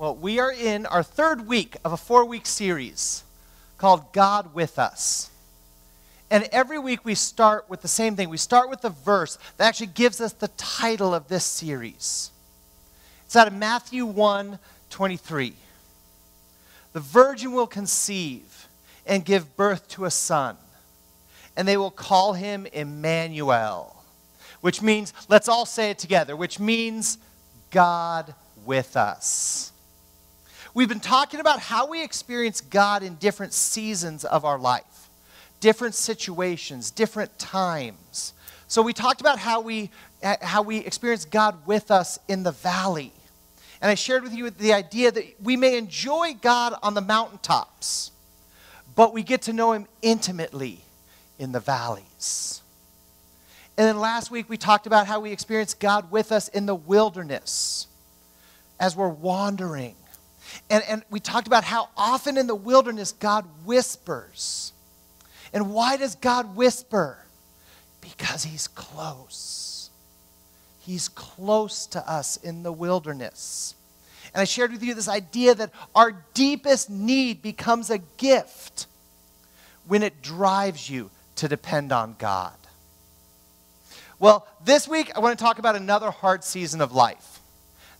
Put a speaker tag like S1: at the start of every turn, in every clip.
S1: Well, we are in our third week of a four week series called God with Us. And every week we start with the same thing. We start with the verse that actually gives us the title of this series. It's out of Matthew 1 23. The virgin will conceive and give birth to a son, and they will call him Emmanuel, which means, let's all say it together, which means God with us. We've been talking about how we experience God in different seasons of our life, different situations, different times. So we talked about how we, eh, how we experience God with us in the valley. And I shared with you the idea that we may enjoy God on the mountaintops, but we get to know Him intimately in the valleys. And then last week we talked about how we experience God with us in the wilderness as we're wandering. And, and we talked about how often in the wilderness God whispers. And why does God whisper? Because He's close. He's close to us in the wilderness. And I shared with you this idea that our deepest need becomes a gift when it drives you to depend on God. Well, this week I want to talk about another hard season of life.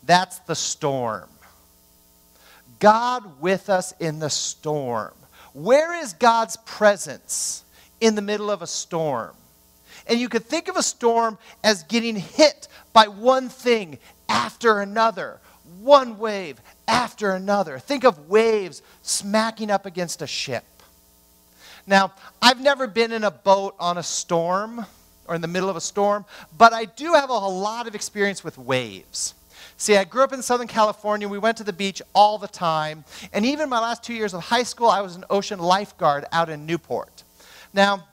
S1: That's the storm. God with us in the storm. Where is God's presence in the middle of a storm? And you could think of a storm as getting hit by one thing after another, one wave after another. Think of waves smacking up against a ship. Now, I've never been in a boat on a storm or in the middle of a storm, but I do have a, lot of experience with waves. See, I grew up in Southern California. We went to the beach all the time. And even my last two years of high school, I was an ocean lifeguard out in Newport. Now,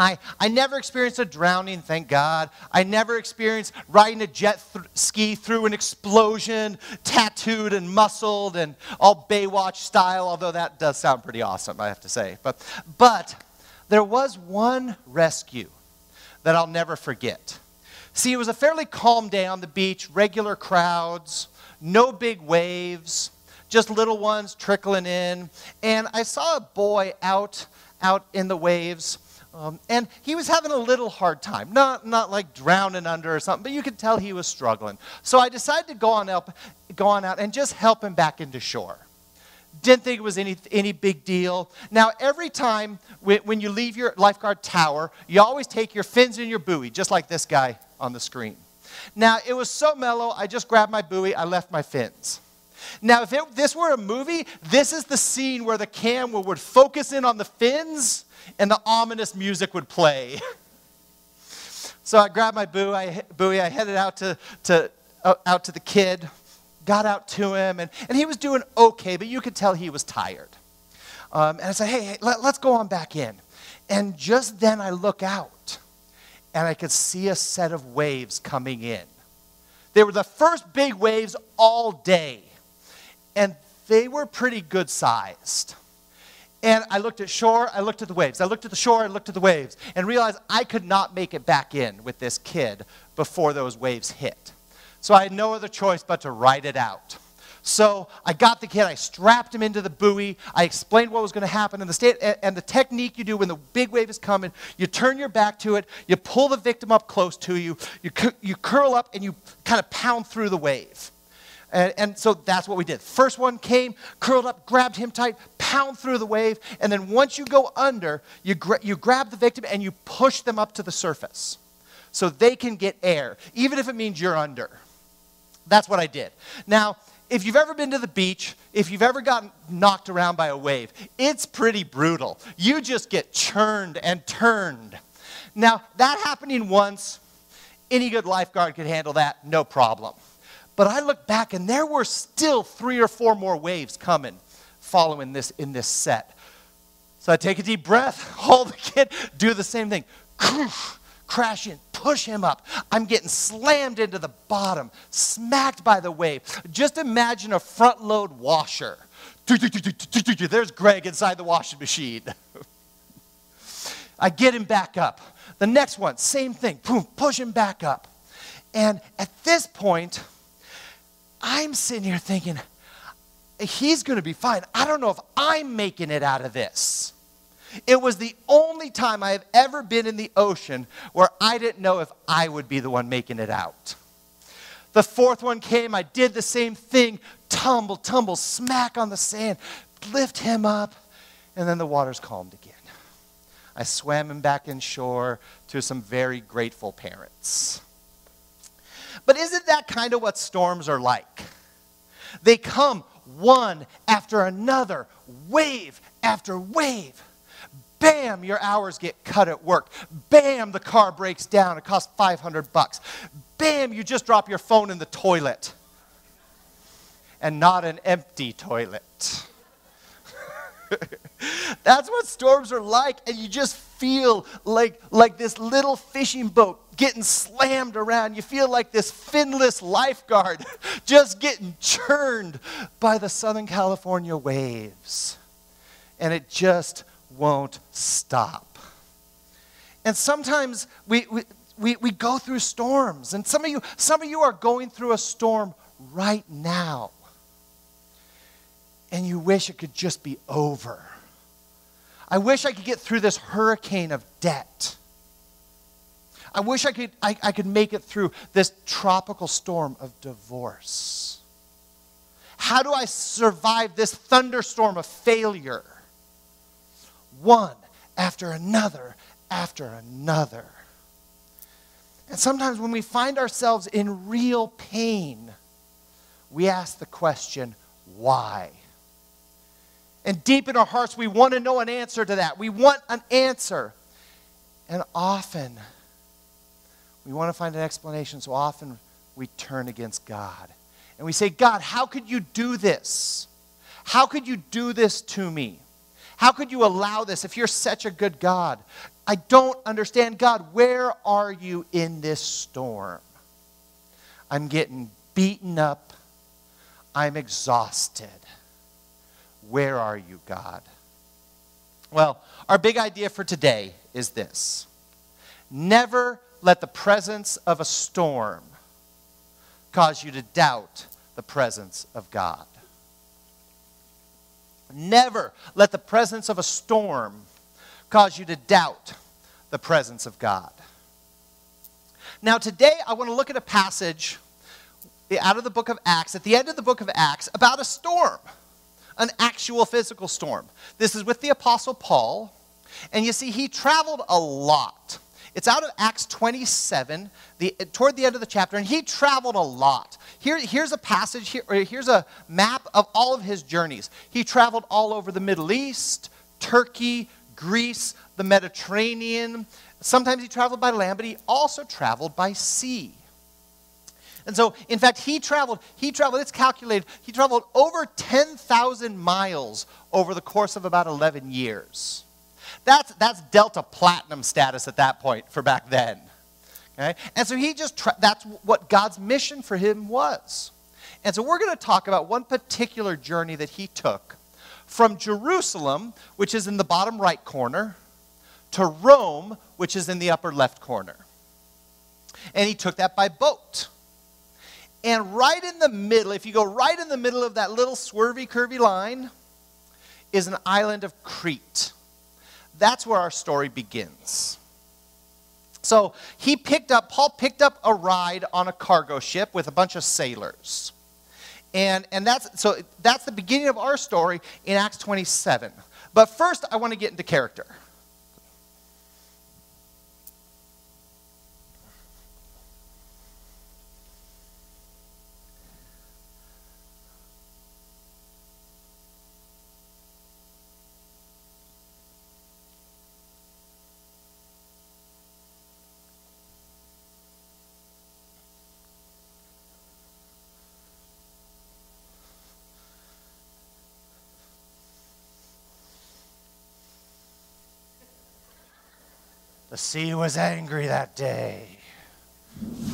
S1: I, I never experienced a drowning, thank God. I never experienced riding a jet th- ski through an explosion, tattooed and muscled and all Baywatch style, although that does sound pretty awesome, I have to say. But, but there was one rescue that I'll never forget. See, it was a fairly calm day on the beach, regular crowds, no big waves, just little ones trickling in. And I saw a boy out, out in the waves um, and he was having a little hard time, not, not like drowning under or something, but you could tell he was struggling. So I decided to go on, help, go on out and just help him back into shore. Didn't think it was any, any big deal. Now, every time when you leave your lifeguard tower, you always take your fins and your buoy, just like this guy on the screen. Now, it was so mellow, I just grabbed my buoy, I left my fins. Now, if it, this were a movie, this is the scene where the camera would focus in on the fins and the ominous music would play. so I grabbed my buoy, I, buoy, I headed out to, to, uh, out to the kid, got out to him, and, and he was doing okay, but you could tell he was tired. Um, and I said, hey, hey let, let's go on back in. And just then I look out, and I could see a set of waves coming in. They were the first big waves all day, and they were pretty good sized. And I looked at shore, I looked at the waves. I looked at the shore, I looked at the waves, and realized I could not make it back in with this kid before those waves hit. So I had no other choice but to ride it out. So I got the kid, I strapped him into the buoy, I explained what was going to happen, and the, state, and the technique you do when the big wave is coming, you turn your back to it, you pull the victim up close to you, you, you curl up, and you kind of pound through the wave. And, and, so that's what we did. First one came, curled up, grabbed him tight, pound through the wave, and then once you go under, you, gra- you grab the victim and you push them up to the surface so they can get air, even if it means you're under. That's what I did. Now, if you've ever been to the beach, if you've ever gotten knocked around by a wave, it's pretty brutal. You just get churned and turned. Now, that happening once, any good lifeguard could handle that, no problem. But I look back and there were still three or four more waves coming following this in this set. So I take a deep breath, hold the kid, do the same thing. Crash in, push him up. I'm getting slammed into the bottom, smacked by the wave. Just imagine a front load washer. There's Greg inside the washing machine. I get him back up. The next one, same thing. Boom, push him back up. And at this point, I'm sitting here thinking, he's going to be fine. I don't know if I'm making it out of this. It was the only time I have ever been in the ocean where I didn't know if I would be the one making it out. The fourth one came, I did the same thing tumble, tumble, smack on the sand, lift him up, and then the water's calmed again. I swam him back in shore to some very grateful parents. But isn't that kind of what storms are like? They come one after another, wave after wave. Bam, your hours get cut at work. Bam, the car breaks down. It costs 500 bucks. Bam, you just drop your phone in the toilet. And not an empty toilet. That's what storms are like, and you just feel like, like this little fishing boat getting slammed around. You feel like this finless lifeguard just getting churned by the Southern California waves. And it just won't stop. And sometimes we, we, we, we go through storms, and some of you, some of you are going through a storm right now. And you wish it could just be over. I wish I could get through this hurricane of debt. I wish I could, I, I could make it through this tropical storm of divorce. How do I survive this thunderstorm of failure? One after another after another. And sometimes when we find ourselves in real pain, we ask the question, why? And deep in our hearts, we want to know an answer to that. We want an answer. And often, we want to find an explanation, so often we turn against God. And we say, God, how could you do this? How could you do this to me? How could you allow this if you're such a good God? I don't understand. God, where are you in this storm? I'm getting beaten up. I'm exhausted. Where are you, God? Well, our big idea for today is this never let the presence of a storm cause you to doubt the presence of God. Never let the presence of a storm cause you to doubt the presence of God. Now, today I want to look at a passage out of the book of Acts, at the end of the book of Acts, about a storm, an actual physical storm. This is with the Apostle Paul, and you see, he traveled a lot. It's out of Acts 27, the, toward the end of the chapter, and he traveled a lot. Here, here's a passage, here, here's a map of all of his journeys. He traveled all over the Middle East, Turkey, Greece, the Mediterranean. Sometimes he traveled by land, but he also traveled by sea. And so, in fact, he traveled, he traveled, it's calculated, he traveled over 10,000 miles over the course of about 11 years. That's, that's Delta Platinum status at that point for back then. Okay? And so he just, that's what God's mission for him was. And so we're going to talk about one particular journey that he took from Jerusalem, which is in the bottom right corner, to Rome, which is in the upper left corner. And he took that by boat. And right in the middle, if you go right in the middle of that little swervy, curvy line, is an island of Crete. That's where our story begins. So he picked up, Paul picked up a ride on a cargo ship with a bunch of sailors. And, and that's, so that's the beginning of our story in Acts 27. But first, I want to get into character. The sea was angry that day.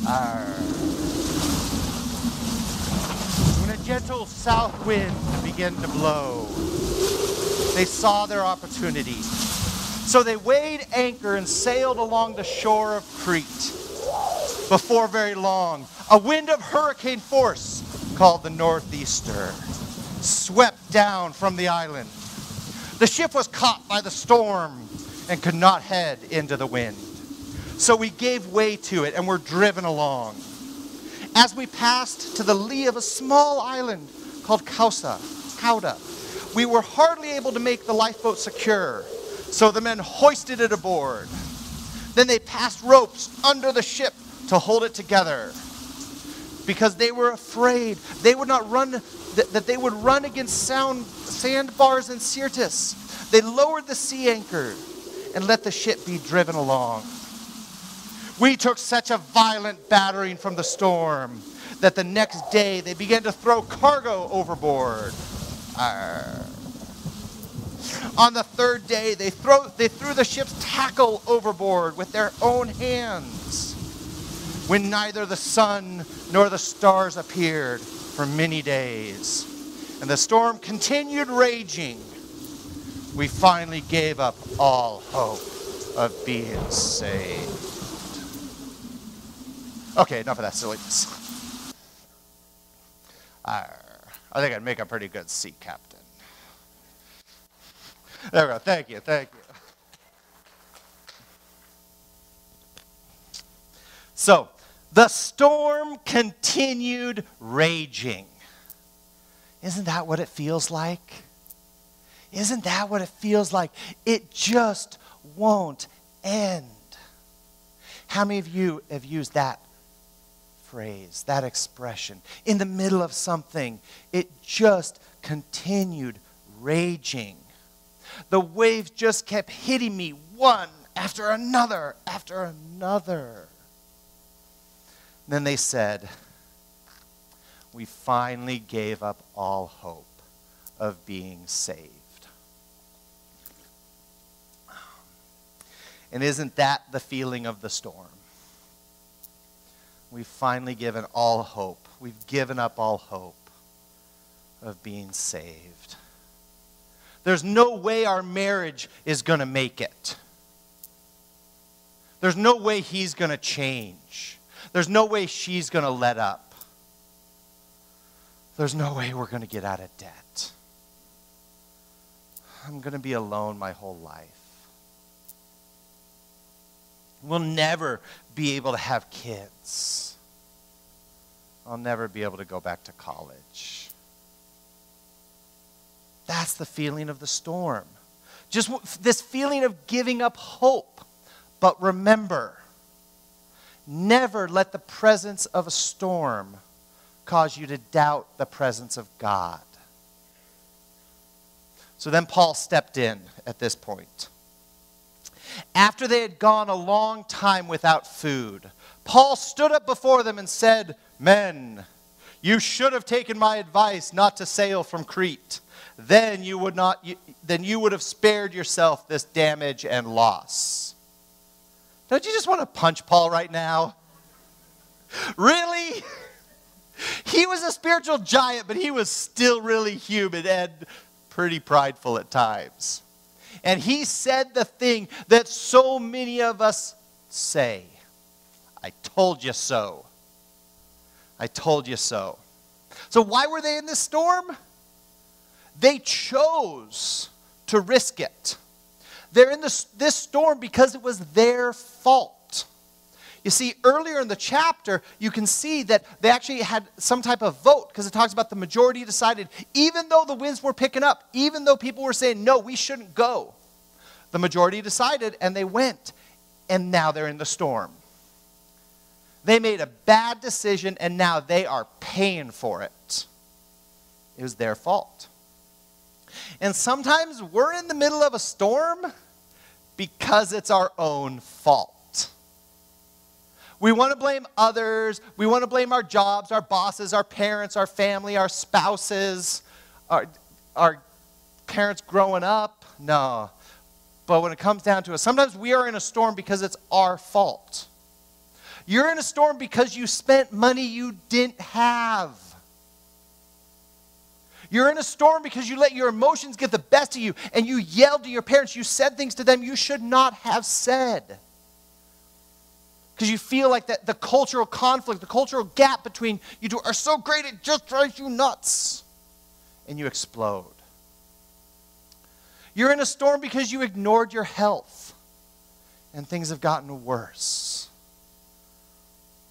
S1: Arr. When a gentle south wind began to blow, they saw their opportunity. So they weighed anchor and sailed along the shore of Crete. Before very long, a wind of hurricane force called the Northeaster swept down from the island. The ship was caught by the storm and could not head into the wind. So we gave way to it and were driven along. As we passed to the lee of a small island called Kausa, Kauda, we were hardly able to make the lifeboat secure, so the men hoisted it aboard. Then they passed ropes under the ship to hold it together because they were afraid they would not run that, that they would run against sound, sandbars and Syrtis. They lowered the sea anchor and let the ship be driven along. We took such a violent battering from the storm that the next day they began to throw cargo overboard. Arr. On the third day, they, throw, they threw the ship's tackle overboard with their own hands. When neither the sun nor the stars appeared for many days, and the storm continued raging, we finally gave up all hope of being saved. Okay, enough of that silliness. Arr, I think I'd make a pretty good sea captain. There we go. Thank you. Thank you. So, the storm continued raging. Isn't that what it feels like? Isn't that what it feels like? It just won't end. How many of you have used that phrase, that expression? In the middle of something, it just continued raging. The waves just kept hitting me one after another after another. Then they said, We finally gave up all hope of being saved. And isn't that the feeling of the storm? We've finally given all hope. We've given up all hope of being saved. There's no way our marriage is going to make it. There's no way he's going to change. There's no way she's going to let up. There's no way we're going to get out of debt. I'm going to be alone my whole life. We'll never be able to have kids. I'll never be able to go back to college. That's the feeling of the storm. Just this feeling of giving up hope. But remember, never let the presence of a storm cause you to doubt the presence of God. So then Paul stepped in at this point. After they had gone a long time without food, Paul stood up before them and said, Men, you should have taken my advice not to sail from Crete then you would not then you would have spared yourself this damage and loss. Don't you just want to punch Paul right now? Really? He was a spiritual giant, but he was still really human and pretty prideful at times. And he said the thing that so many of us say I told you so. I told you so. So, why were they in this storm? They chose to risk it. They're in this, this storm because it was their fault. You see, earlier in the chapter, you can see that they actually had some type of vote because it talks about the majority decided, even though the winds were picking up, even though people were saying, no, we shouldn't go, the majority decided and they went. And now they're in the storm. They made a bad decision and now they are paying for it. It was their fault. And sometimes we're in the middle of a storm because it's our own fault. We want to blame others. We want to blame our jobs, our bosses, our parents, our family, our spouses, our, our parents growing up. No. But when it comes down to it, sometimes we are in a storm because it's our fault. You're in a storm because you spent money you didn't have. You're in a storm because you let your emotions get the best of you and you yelled to your parents. You said things to them you should not have said. Because you feel like that the cultural conflict, the cultural gap between you two are so great it just drives you nuts. and you explode. You're in a storm because you ignored your health and things have gotten worse.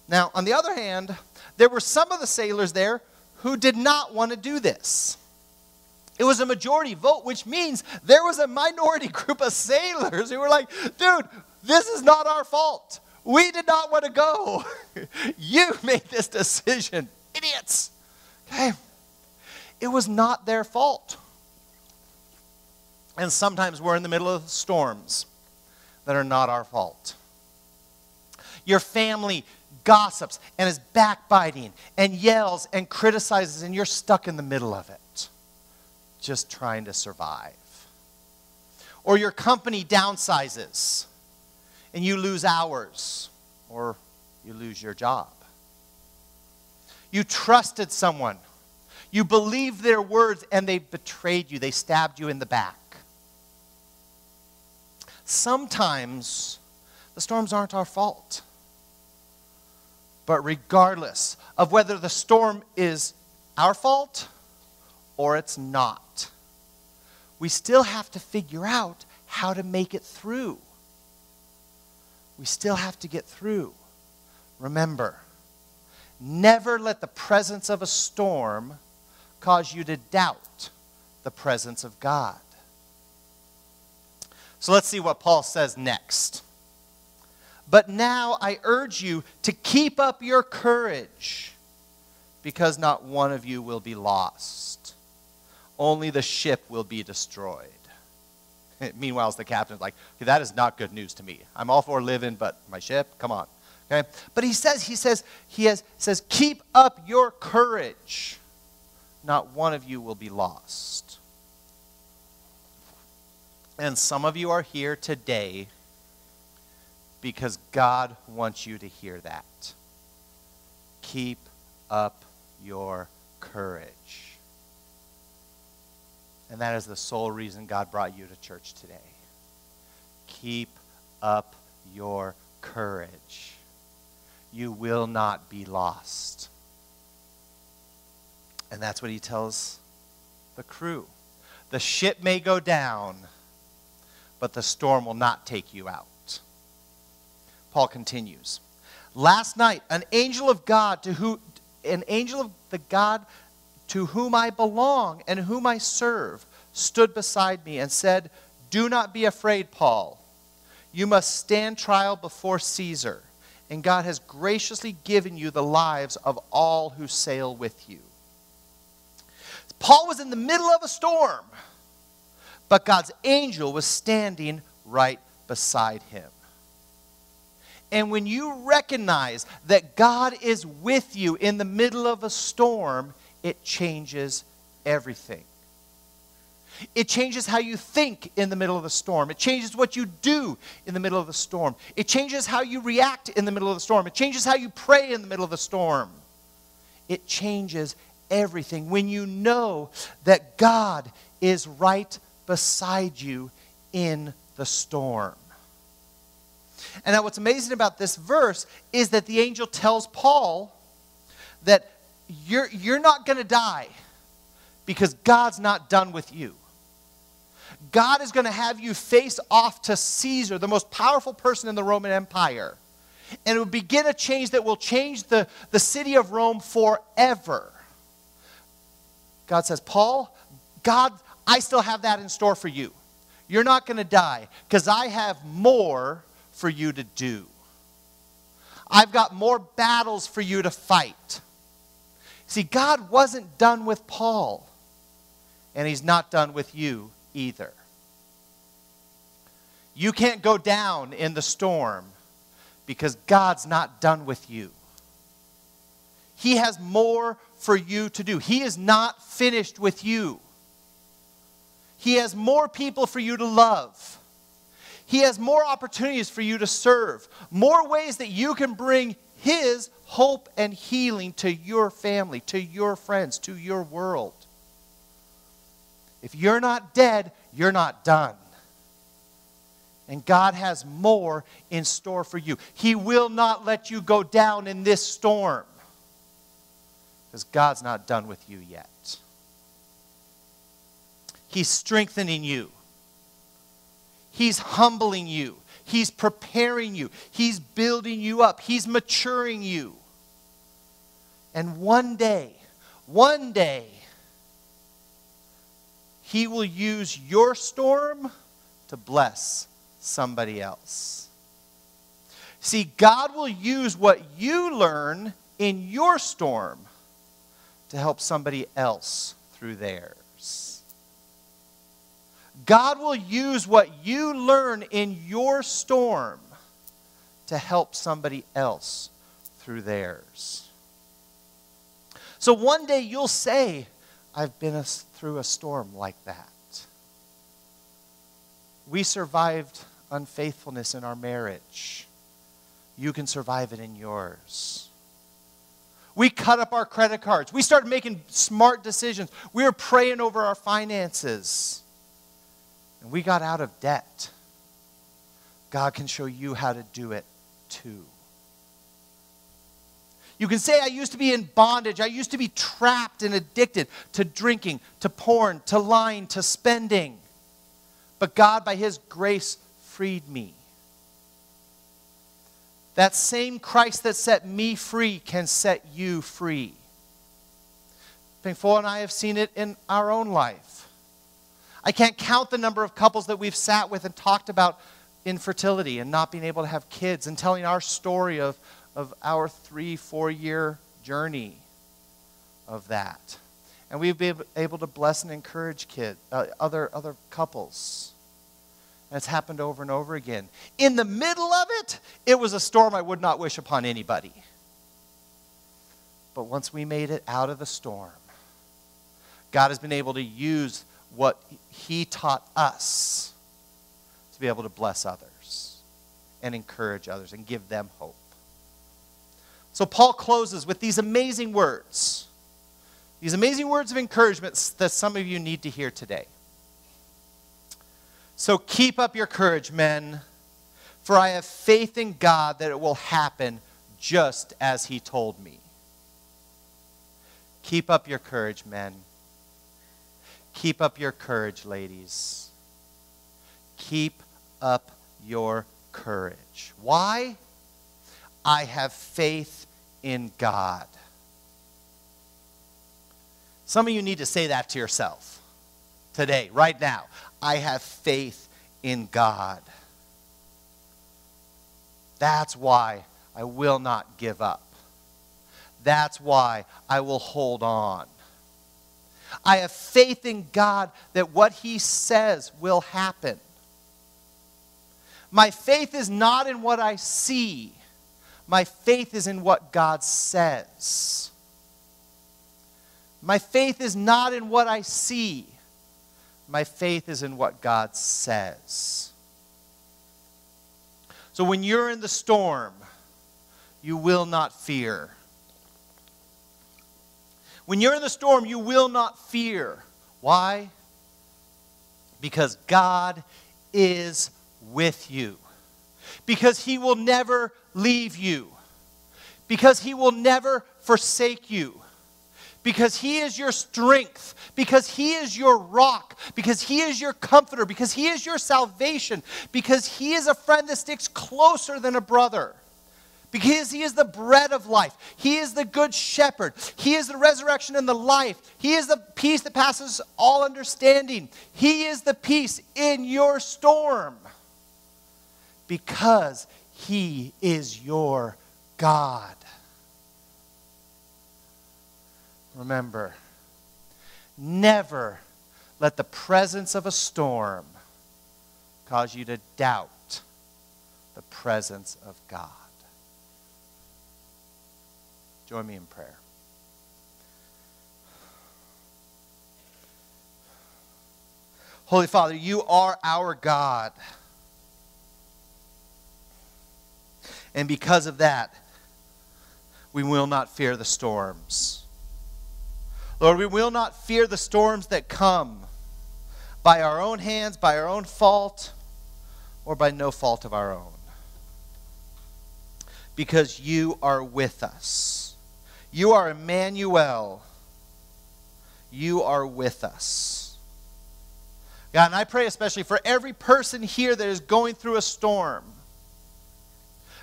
S1: Now, on the other hand, there were some of the sailors there who did not want to do this. It was a majority vote, which means there was a minority group of sailors who were like, dude, this is not our fault. We did not want to go. you made this decision. Idiots. Okay? It was not their fault. And sometimes we're in the middle of storms that are not our fault. Your family gossips and is backbiting and yells and criticizes, and you're stuck in the middle of it, just trying to survive. Or your company downsizes and you lose hours, or you lose your job. You trusted someone, you believed their words, and they betrayed you, they stabbed you in the back. Sometimes the storms aren't our fault. But regardless of whether the storm is our fault or it's not, we still have to figure out how to make it through. We still have to get through. Remember, never let the presence of a storm cause you to doubt the presence of God. So let's see what Paul says next. But now I urge you to keep up your courage, because not one of you will be lost. Only the ship will be destroyed. Meanwhile, the captain's like, okay, that is not good news to me. I'm all for living, but my ship, come on. Okay? But he says, he says, he has, says, keep up your courage. Not one of you will be lost. And some of you are here today because God wants you to hear that. Keep up your courage. And that is the sole reason God brought you to church today. Keep up your courage. You will not be lost. And that's what he tells the crew. The ship may go down but the storm will not take you out. Paul continues. Last night, an angel of God to who an angel of the God to whom I belong and whom I serve stood beside me and said, "Do not be afraid, Paul. You must stand trial before Caesar, and God has graciously given you the lives of all who sail with you." Paul was in the middle of a storm but God's angel was standing right beside him. And when you recognize that God is with you in the middle of a storm, it changes everything. It changes how you think in the middle of the storm. It changes what you do in the middle of the storm. It changes how you react in the middle of the storm. It changes how you pray in the middle of the storm. It changes everything when you know that God is right beside you in the storm. And now, what's amazing about this verse is that the angel tells Paul that you're, you're not going to die because God's not done with you. God is going to have you face off to Caesar, the most powerful person in the Roman Empire. And it will begin a change that will change the, the city of Rome forever. God says, Paul, God I still have that in store for you. You're not going to die because I have more for you to do. I've got more battles for you to fight. See, God wasn't done with Paul, and He's not done with you either. You can't go down in the storm because God's not done with you. He has more for you to do. He is not finished with you. He has more people for you to love. He has more opportunities for you to serve, more ways that you can bring His hope and healing to your family, to your friends, to your world. If you're not dead, you're not done. And God has more in store for you. He will not let you go down in this storm because God's not done with you yet. He's strengthening you. He's humbling you. He's preparing you. He's building you up. He's maturing you. And one day, one day, He will use your storm to bless somebody else. See, God will use what you learn in your storm to help somebody else through theirs. God will use what you learn in your storm to help somebody else through theirs. So one day you'll say, I've been a, through a storm like that. We survived unfaithfulness in our marriage. You can survive it in yours. We cut up our credit cards. We started making smart decisions. We were praying over our finances. And we got out of debt. God can show you how to do it too. You can say, I used to be in bondage. I used to be trapped and addicted to drinking, to porn, to lying, to spending. But God, by His grace, freed me. That same Christ that set me free can set you free. Pingfo and I have seen it in our own life. I can't count the number of couples that we've sat with and talked about infertility and not being able to have kids and telling our story of, of our three, four year journey of that. And we've been able to bless and encourage kids, uh, other, other couples. And it's happened over and over again. In the middle of it, it was a storm I would not wish upon anybody. But once we made it out of the storm, God has been able to use what He taught us to be able to bless others and encourage others and give them hope. So Paul closes with these amazing words. These amazing words of encouragement that some of you need to hear today. So keep up your courage, men, for I have faith in God that it will happen just as he told me. Keep up your courage, men. Keep up your courage, ladies. Keep up your courage. Why? I have faith in God. Some of you need to say that to yourself today, right now. I have faith in God. That's why I will not give up. That's why I will hold on. I have faith in God that what He says will happen. My faith is not in what I see, my faith is in what God says. My faith is not in what I see. My faith is in what God says. So when you're in the storm, you will not fear. When you're in the storm, you will not fear. Why? Because God is with you. Because he will never leave you, because he will never forsake you, because he is your strength, because he is your rock, because he is your comforter, because he is your salvation, because he is a friend that sticks closer than a brother. Because he is the bread of life. He is the good shepherd. He is the resurrection and the life. He is the peace that passes all understanding. He is the peace in your storm because He is your God. Remember, never let the presence of a storm cause you to doubt the presence of God. Join me in prayer. Holy Father, you are our God. And because of that, we will not fear the storms. Lord, we will not fear the storms that come by our own hands, by our own fault, or by no fault of our own. Because you are with us. You are Emmanuel. You are with us. God, and I pray especially for every person here that is going through a storm.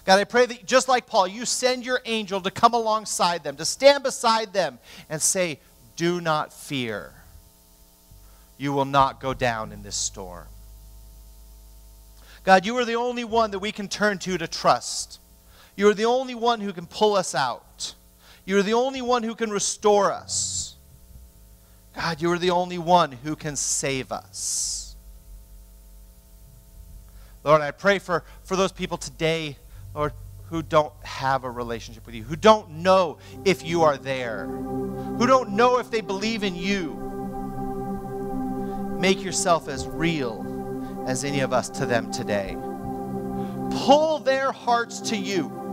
S1: God, I pray that just like Paul, you send your angel to come alongside them, to stand beside them and say, Do not fear. You will not go down in this storm. God, you are the only one that we can turn to to trust. You are the only one who can pull us out. You are the only one who can restore us. God, you are the only one who can save us. Lord, I pray for, for those people today, Lord, who don't have a relationship with you, who don't know if you are there, who don't know if they believe in you. Make yourself as real as any of us to them today. Pull their hearts to you.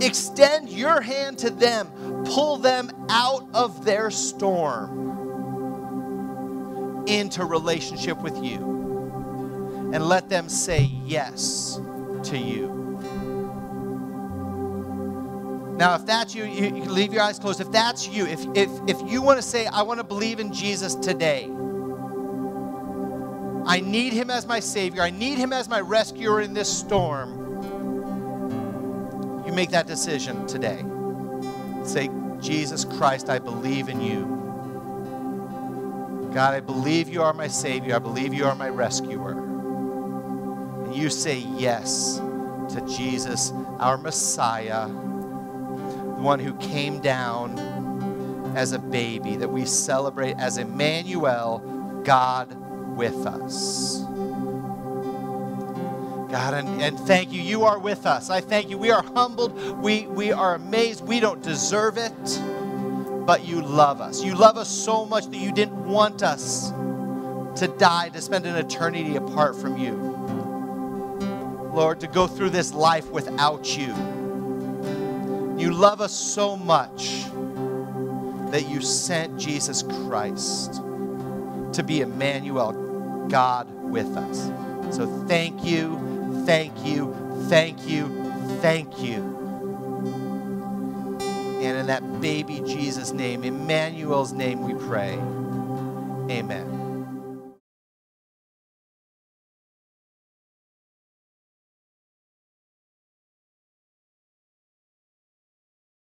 S1: Extend your hand to them. Pull them out of their storm into relationship with you. And let them say yes to you. Now, if that's you, you, you can leave your eyes closed. If that's you, if, if, if you want to say, I want to believe in Jesus today, I need him as my Savior. I need him as my rescuer in this storm. Make that decision today. Say, Jesus Christ, I believe in you. God, I believe you are my Savior. I believe you are my rescuer. And you say yes to Jesus, our Messiah, the one who came down as a baby, that we celebrate as Emmanuel, God with us. God, and, and thank you. You are with us. I thank you. We are humbled. We, we are amazed. We don't deserve it, but you love us. You love us so much that you didn't want us to die, to spend an eternity apart from you. Lord, to go through this life without you. You love us so much that you sent Jesus Christ to be Emmanuel, God with us. So thank you, thank you, thank you, thank you. And in that baby Jesus' name, Emmanuel's name, we pray. Amen.